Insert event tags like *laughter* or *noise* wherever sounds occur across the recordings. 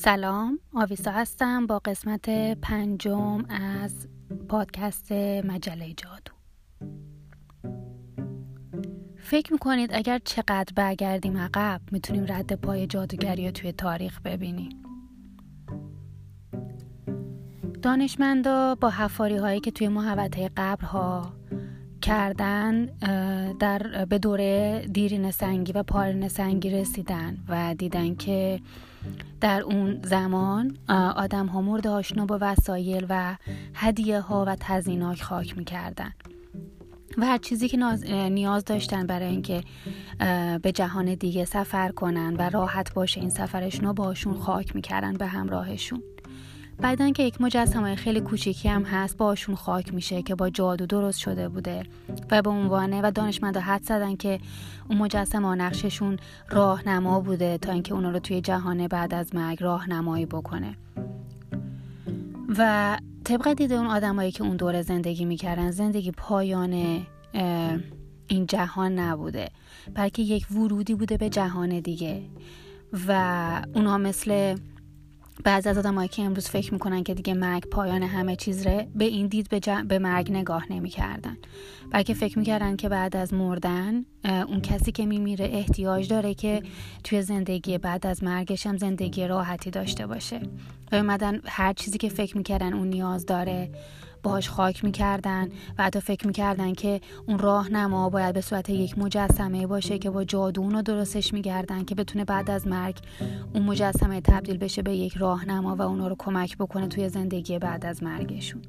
سلام آویسا هستم با قسمت پنجم از پادکست مجله جادو. فکر می‌کنید اگر چقدر برگردیم عقب می‌تونیم رد پای جادوگری رو توی تاریخ ببینیم؟ دانشمندا با حفاری هایی که توی محوطه قبرها کردن در به دوره دیرین سنگی و پارین سنگی رسیدن و دیدن که در اون زمان آدم ها مورد آشنا با وسایل و هدیه ها و تزیناک خاک می‌کردن. و هر چیزی که نیاز داشتن برای اینکه به جهان دیگه سفر کنن و راحت باشه این سفرشون رو باشون خاک می‌کردن به همراهشون. بعدن که یک مجسمه خیلی کوچیکی هم هست باشون خاک میشه که با جادو درست شده بوده و به عنوانه و دانشمندا حد زدن که اون مجسمه نقششون راهنما بوده تا اینکه اونا رو توی جهان بعد از مرگ راهنمایی بکنه. و طبق دید اون آدمایی که اون دوره زندگی می‌کردن زندگی پایان این جهان نبوده بلکه یک ورودی بوده به جهان دیگه. و اونها مثل بعضی از آدمایی که امروز فکر می‌کنن که دیگه مرگ پایان همه چیز ره به این دید به, به مرگ نگاه نمی‌کردن. بلکه فکر می‌کردن که بعد از مردن اون کسی که میمیره احتیاج داره که توی زندگی بعد از مرگش هم زندگی راحتی داشته باشه. و اومدن هر چیزی که فکر می‌کردن اون نیاز داره. باهاش خاک می‌کردن و حتی فکر می‌کردن که اون راه نما باید به صورت یک مجسمه باشه که با جادو اون رو درستش میگردن که بتونه بعد از مرگ اون مجسمه تبدیل بشه به یک راهنما و اونا رو کمک بکنه توی زندگی بعد از مرگشون.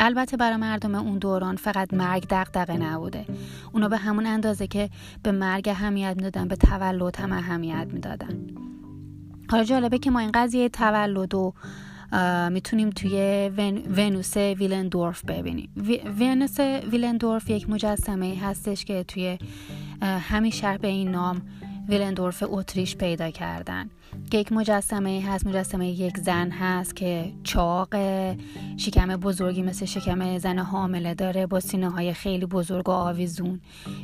البته برای مردم اون دوران فقط مرگ دغدغه نبوده. اونا به همون اندازه که به مرگ اهمیت می‌دادن به تولد هم اهمیت می‌دادن. حالا جالبه که ما این قضیه تولد و می‌تونیم توی ونوس ویلندورف ببینیم. ونوس ویلندورف یک مجسمه هستش که توی همین شهر به این نام ویلندورف اتریش پیدا کردن. که یک مجسمه هست مجسمه یک زن هست که چاق شکم بزرگی مثل شکم زن حامله داره با سینه های خیلی بزرگ و آویزون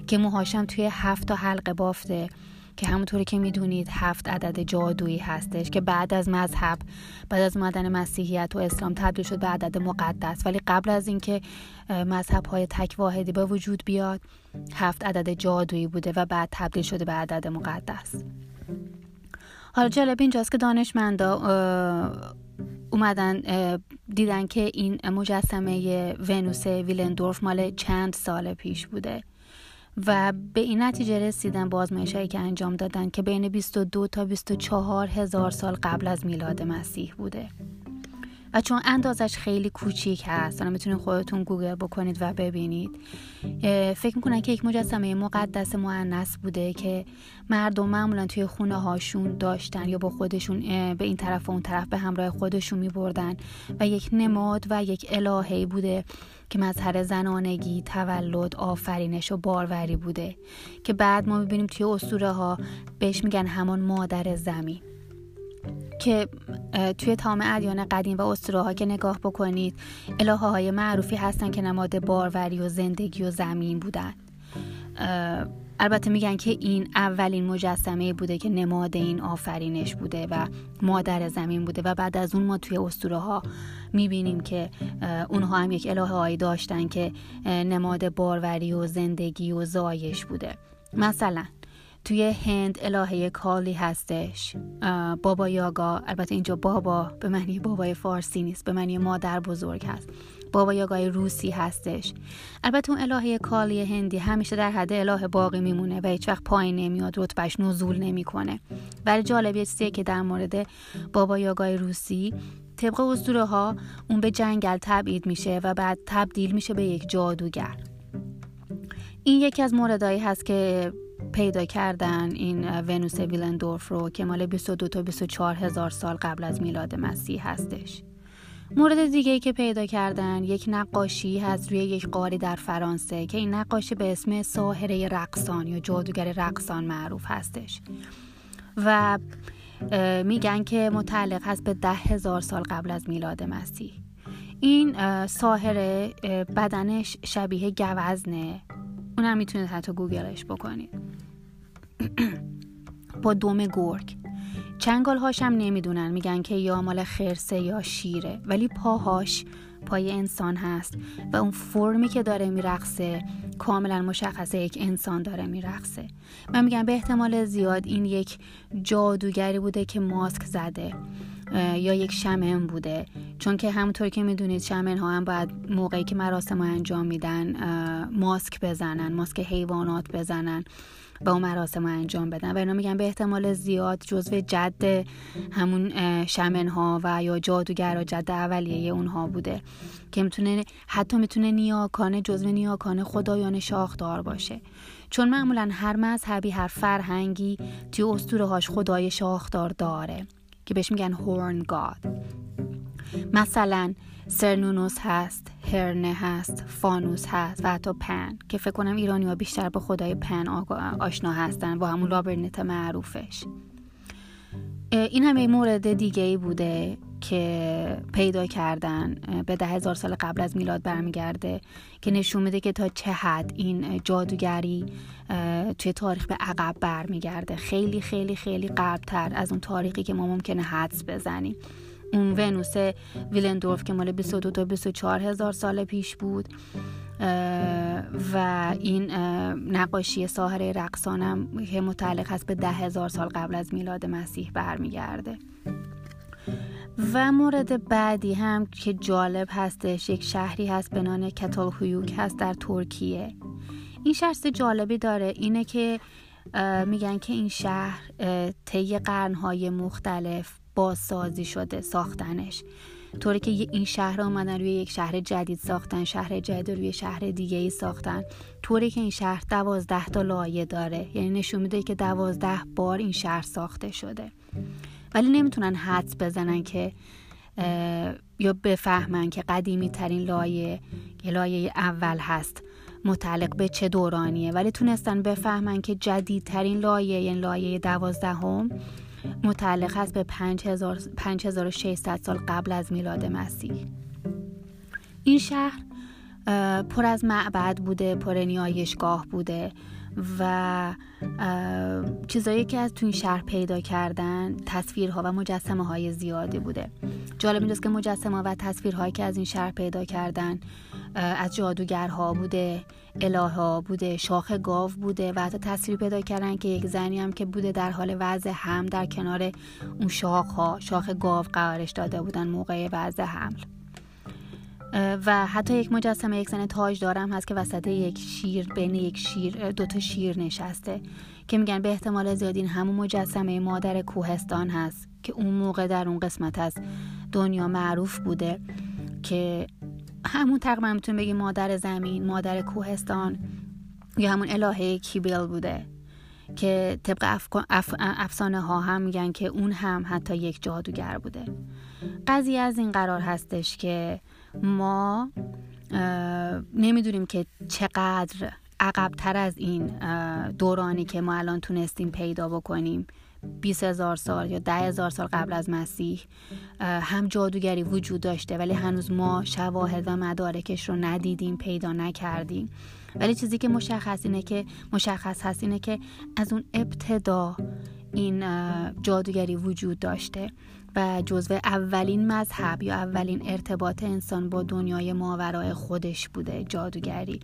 که موهاشم توی هفت تا حلقه بافته. که همونطوری که می‌دونید هفت عدد جادویی هستش که بعد از مذهب بعد از اومدن مسیحیت و اسلام تبدیل شد به عدد مقدس. ولی قبل از اینکه مذهب های تک واحدی به وجود بیاد هفت عدد جادویی بوده و بعد تبدیل شده به عدد مقدس. حالا جالب اینجاست که دانشمندا اومدن دیدن که این مجسمه ونوس ویلندورف مال چند سال پیش بوده. و به این نتیجه رسیدن با هایی که انجام دادن که بین 22 تا 24 هزار سال قبل از میلاد مسیح بوده. و چون اندازش خیلی کوچیک هست حالا می‌تونید خودتون گوگل بکنید و ببینید. فکر می‌کنن که یک مجسمه مقدس معنس بوده که مردم معمولا توی خونه هاشون داشتن یا با خودشون به این طرف و اون طرف به همراه خودشون میبردن و یک نماد و یک الهه بوده که مظهر زنانگی، تولد، آفرینش و باروری بوده که بعد ما می‌بینیم توی اسطوره ها بهش میگن همان مادر زمین. که توی تمام ادیان قدیم و اسطوره ها که نگاه بکنید الهه های معروفی هستن که نماد باروری و زندگی و زمین بودن. البته میگن که این اولین مجسمه بوده که نماد این آفرینش بوده و مادر زمین بوده و بعد از اون ما توی اسطوره ها می‌بینیم که اونها هم یک الهه هایی داشتن که نماد باروری و زندگی و زایش بوده. مثلا توی هند الهه کالی هستش. بابا یاگا البته اینجا بابا به معنی بابای فارسی نیست به معنی مادر بزرگ هست. بابا یاگای روسی هستش. البته اون الهه کالی هندی همیشه در حد الهه باقی میمونه و هیچ وقت پایین نمیاد رتبهش نزول نمی‌کنه. ولی جالب یه که در مورد بابا یاگای روسی طبق اسطوره ها اون به جنگل تبعید میشه و بعد تبدیل میشه به یک جادوگر. این یکی از موردهایی هست که پیدا کردن این ونوس ویلندورف رو که مال 22 تا 24 هزار سال قبل از میلاد مسیح هستش. مورد دیگه که پیدا کردن یک نقاشی هست روی یک قاری در فرانسه که این نقاشی به اسم ساهره رقصان یا جادوگر رقصان معروف هستش. و میگن که متعلق هست به ده هزار سال قبل از میلاد مسیح. این ساهره بدنش شبیه گوزنه. اونم می‌تونید حتی گوگلش بکنید. *clears throat* با دوم گرگ. چنگال هاشم نمی‌دونن. میگن که یا مال خرسه یا شیره. ولی پاهاش پای انسان هست و اون فرمی که داره میرقصه کاملا مشخصه یک انسان داره میرقصه. من میگم به احتمال زیاد این یک جادوگری بوده که ماسک زده یا یک شمن بوده. چون که همونطور که می‌دونید شمن ها هم باید موقعی که مراسم انجام میدن ماسک بزنن ماسک حیوانات بزنن و اون مراسم ها انجام بدن. و اینا میگن به احتمال زیاد جزو جد همون شمن ها و یا جادوگر و جد اولیه اونها بوده که می‌تونه حتی می‌تونه نیاکانه جزو نیاکانه خدایان شاخدار باشه. چون معمولا هر مذهبی هر فرهنگی توی اسطوره هاش خدای شاخدار داره که بهش میگن هورن گاد مثلا سرنونوس هست هرنه هست فانوس هست و حتی پن که فکر کنم ایرانی ها بیشتر به خدای پن آشنا هستن با همون لابرنت معروفش. این همه مورد دیگه ای بوده که پیدا کردن به ده هزار سال قبل از میلاد برمیگرده که نشون میده که تا چه حد این جادوگری توی تاریخ به عقب برمیگرده. خیلی خیلی خیلی قبلتر از اون تاریخی که ما ممکنه حدس بزنیم. اون ونوس ویلندورف که مال 22 تا 24 هزار سال پیش بود و این نقاشی ساحره رقصانم که متعلق هست به ده هزار سال قبل از میلاد مسیح برمیگرده. و مورد بعدی هم که جالب هستش یک شهری هست به نام کتالهویوک هست در ترکیه. این شهر جالبی داره. اینه که میگن که این شهر طی قرنهای مختلف بازسازی شده ساختنش. طوری که این شهر آمدن روی یک شهر جدید ساختن شهر جدید روی شهر دیگه ای ساختن. طوری که این شهر دوازده تا لایه داره. یعنی نشون میده که دوازده بار این شهر ساخته شده. ولی نمی‌تونن حدس بزنن که یا بفهمن که قدیمی ترین لایه لایه اول هست. متعلق به چه دورانیه. ولی تونستن بفهمن که جدیدترین لایه یعنی لایه دوازدهم متعلق هست به 5600 سال قبل از میلاد مسیح. این شهر پر از معبد بوده پر نیایشگاه بوده. و چیزایی که از تو این شهر پیدا کردن تصویرها و مجسمه های زیادی بوده. جالب اینجاست که مجسمه و تصویرهایی که از این شهر پیدا کردن از جادوگرها بوده اله بوده شاخ گاو بوده و حتی تصویر پیدا کردن که یک زنی هم که بوده در حال وضع هم در کنار اون شاخ ها شاخ گاو قرارش داده بودن موقع وضع حمل. و حتی یک مجسمه یک زن تاج دارم هست که وسط یک شیر بین یک شیر دوتا شیر نشسته که میگن به احتمال زیاد این همون مجسمه مادر کوهستان هست که اون موقع در اون قسمت از دنیا معروف بوده که همون تقریبا می‌تونیم بگیم مادر زمین مادر کوهستان یا همون الهه کیبل بوده. که طبق افسانه ها هم میگن که اون هم حتی یک جادوگر بوده. قضیه از این قرار هستش که ما نمی‌دونیم که چقدر عقبتر از این دورانی که ما الان تونستیم پیدا بکنیم 20 هزار سال یا ده هزار سال قبل از مسیح هم جادوگری وجود داشته ولی هنوز ما شواهد و مدارکش رو ندیدیم پیدا نکردیم. ولی چیزی که مشخص اینه که مشخص هست اینه که از اون ابتدا این جادوگری وجود داشته و جزو اولین مذهب یا اولین ارتباط انسان با دنیای ماورای خودش بوده جادوگری.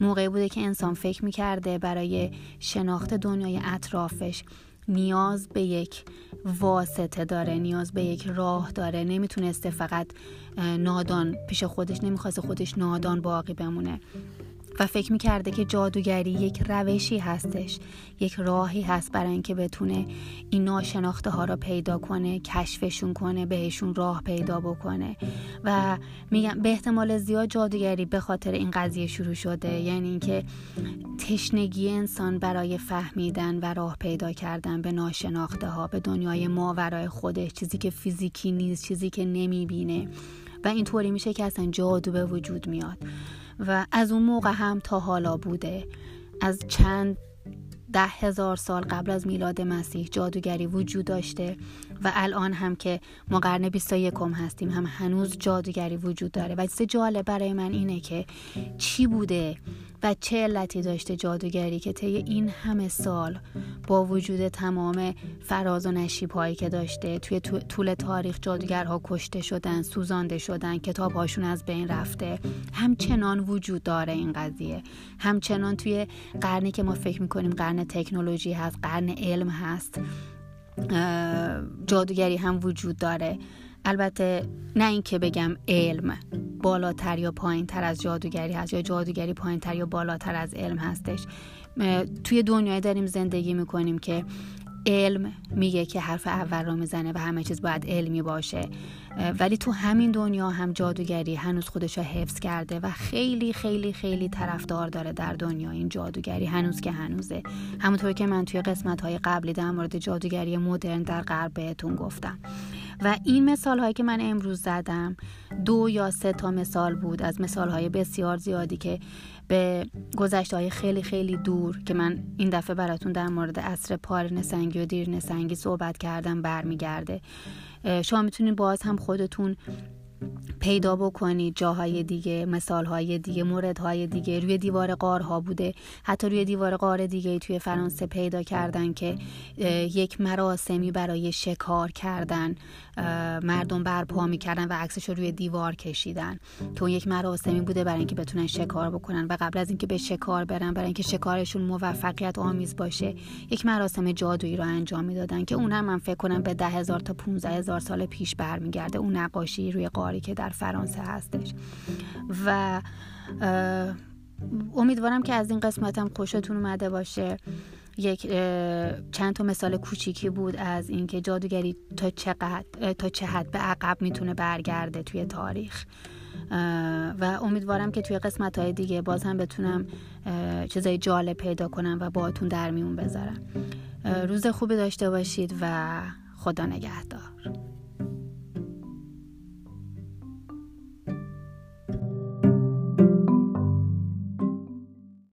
موقعی بوده که انسان فکر می‌کرده برای شناخت دنیای اطرافش نیاز به یک واسطه داره نیاز به یک راه داره. نمی‌تونسته فقط نادان پیش خودش نمی‌خواسته خودش نادان باقی بمونه. و فکر می‌کرده که جادوگری یک روشی هستش یک راهی هست برای اینکه بتونه این ناشناخته ها را پیدا کنه کشفشون کنه بهشون راه پیدا بکنه. و میگم به احتمال زیاد جادوگری به خاطر این قضیه شروع شده. یعنی اینکه تشنگی انسان برای فهمیدن و راه پیدا کردن به ناشناخته ها به دنیای ماورای خودش چیزی که فیزیکی نیست چیزی که نمی‌بینه. و اینطوری میشه که اصلا جادو به وجود میاد. و از اون موقع هم تا حالا بوده. از چند ده هزار سال قبل از میلاد مسیح جادوگری وجود داشته. و الان هم که ما قرن 21 هستیم هم هنوز جادوگری وجود داره. و چیز جالب برای من اینه که چی بوده و چه علتی داشته جادوگری که طی این همه سال با وجود تمام فراز و نشیب هایی که داشته توی طول تاریخ جادوگرها کشته شدن سوزانده شدن کتاب هاشون از بین رفته. همچنان وجود داره این قضیه. همچنان توی قرنی که ما فکر می‌کنیم قرن تکنولوژی هست قرن علم هست. جادوگری هم وجود داره. البته نه اینکه بگم علم بالاتر یا پایین تر از جادوگری هست یا جادوگری پایین تر یا بالاتر از علم هستش. توی دنیای داریم زندگی می‌کنیم که علم میگه که حرف اول رو می‌زنه و همه چیز باید علمی باشه. ولی تو همین دنیا هم جادوگری هنوز خودش رو حفظ کرده و خیلی خیلی خیلی طرفدار داره در دنیا این جادوگری. هنوز که هنوزه. همونطور که من توی قسمت های قبلی در مورد جادوگری مدرن در غرب بهتون گفتم. و این مثال هایی که من امروز زدم دو یا سه تا مثال بود از مثال های بسیار زیادی که به گذشته های خیلی خیلی دور که من این دفعه براتون در مورد عصر پار نسنگی و دیر نسنگی صحبت کردم برمیگرده. شما می‌تونید باز هم خودتون پیدا بکنید جاهای دیگه مثالهای دیگه موردهای دیگه روی دیوار قارها بوده. حتی روی دیوار قار دیگه توی فرانسه پیدا کردن که یک مراسمی برای شکار کردن مردم برپا می‌کردن و عکسش رو روی دیوار کشیدن. که اون یک مراسمی بوده برای اینکه بتونن شکار بکنن و قبل از اینکه به شکار برن برای اینکه شکارشون موفقیت آمیز باشه یک مراسم جادویی رو انجام می‌دادن که اون هم من فکر کنم به ده هزار تا 15 هزار سال پیش برمیگرده. اون نقاشی روی قاری که در فرانسه هستش. و امیدوارم که از این قسمتم خوشتون اومده باشه. یک چند تا مثال کوچیکی بود از اینکه جادوگری تا چقدر تا چه حد به عقب می‌تونه برگرده توی تاریخ. و امیدوارم که توی قسمت های دیگه باز هم بتونم چیزای جالب پیدا کنم و باهاتون در میون بذارم. روز خوبی داشته باشید و خدا نگهدار.